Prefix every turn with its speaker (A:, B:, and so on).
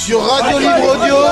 A: sur Radio Libre Audio.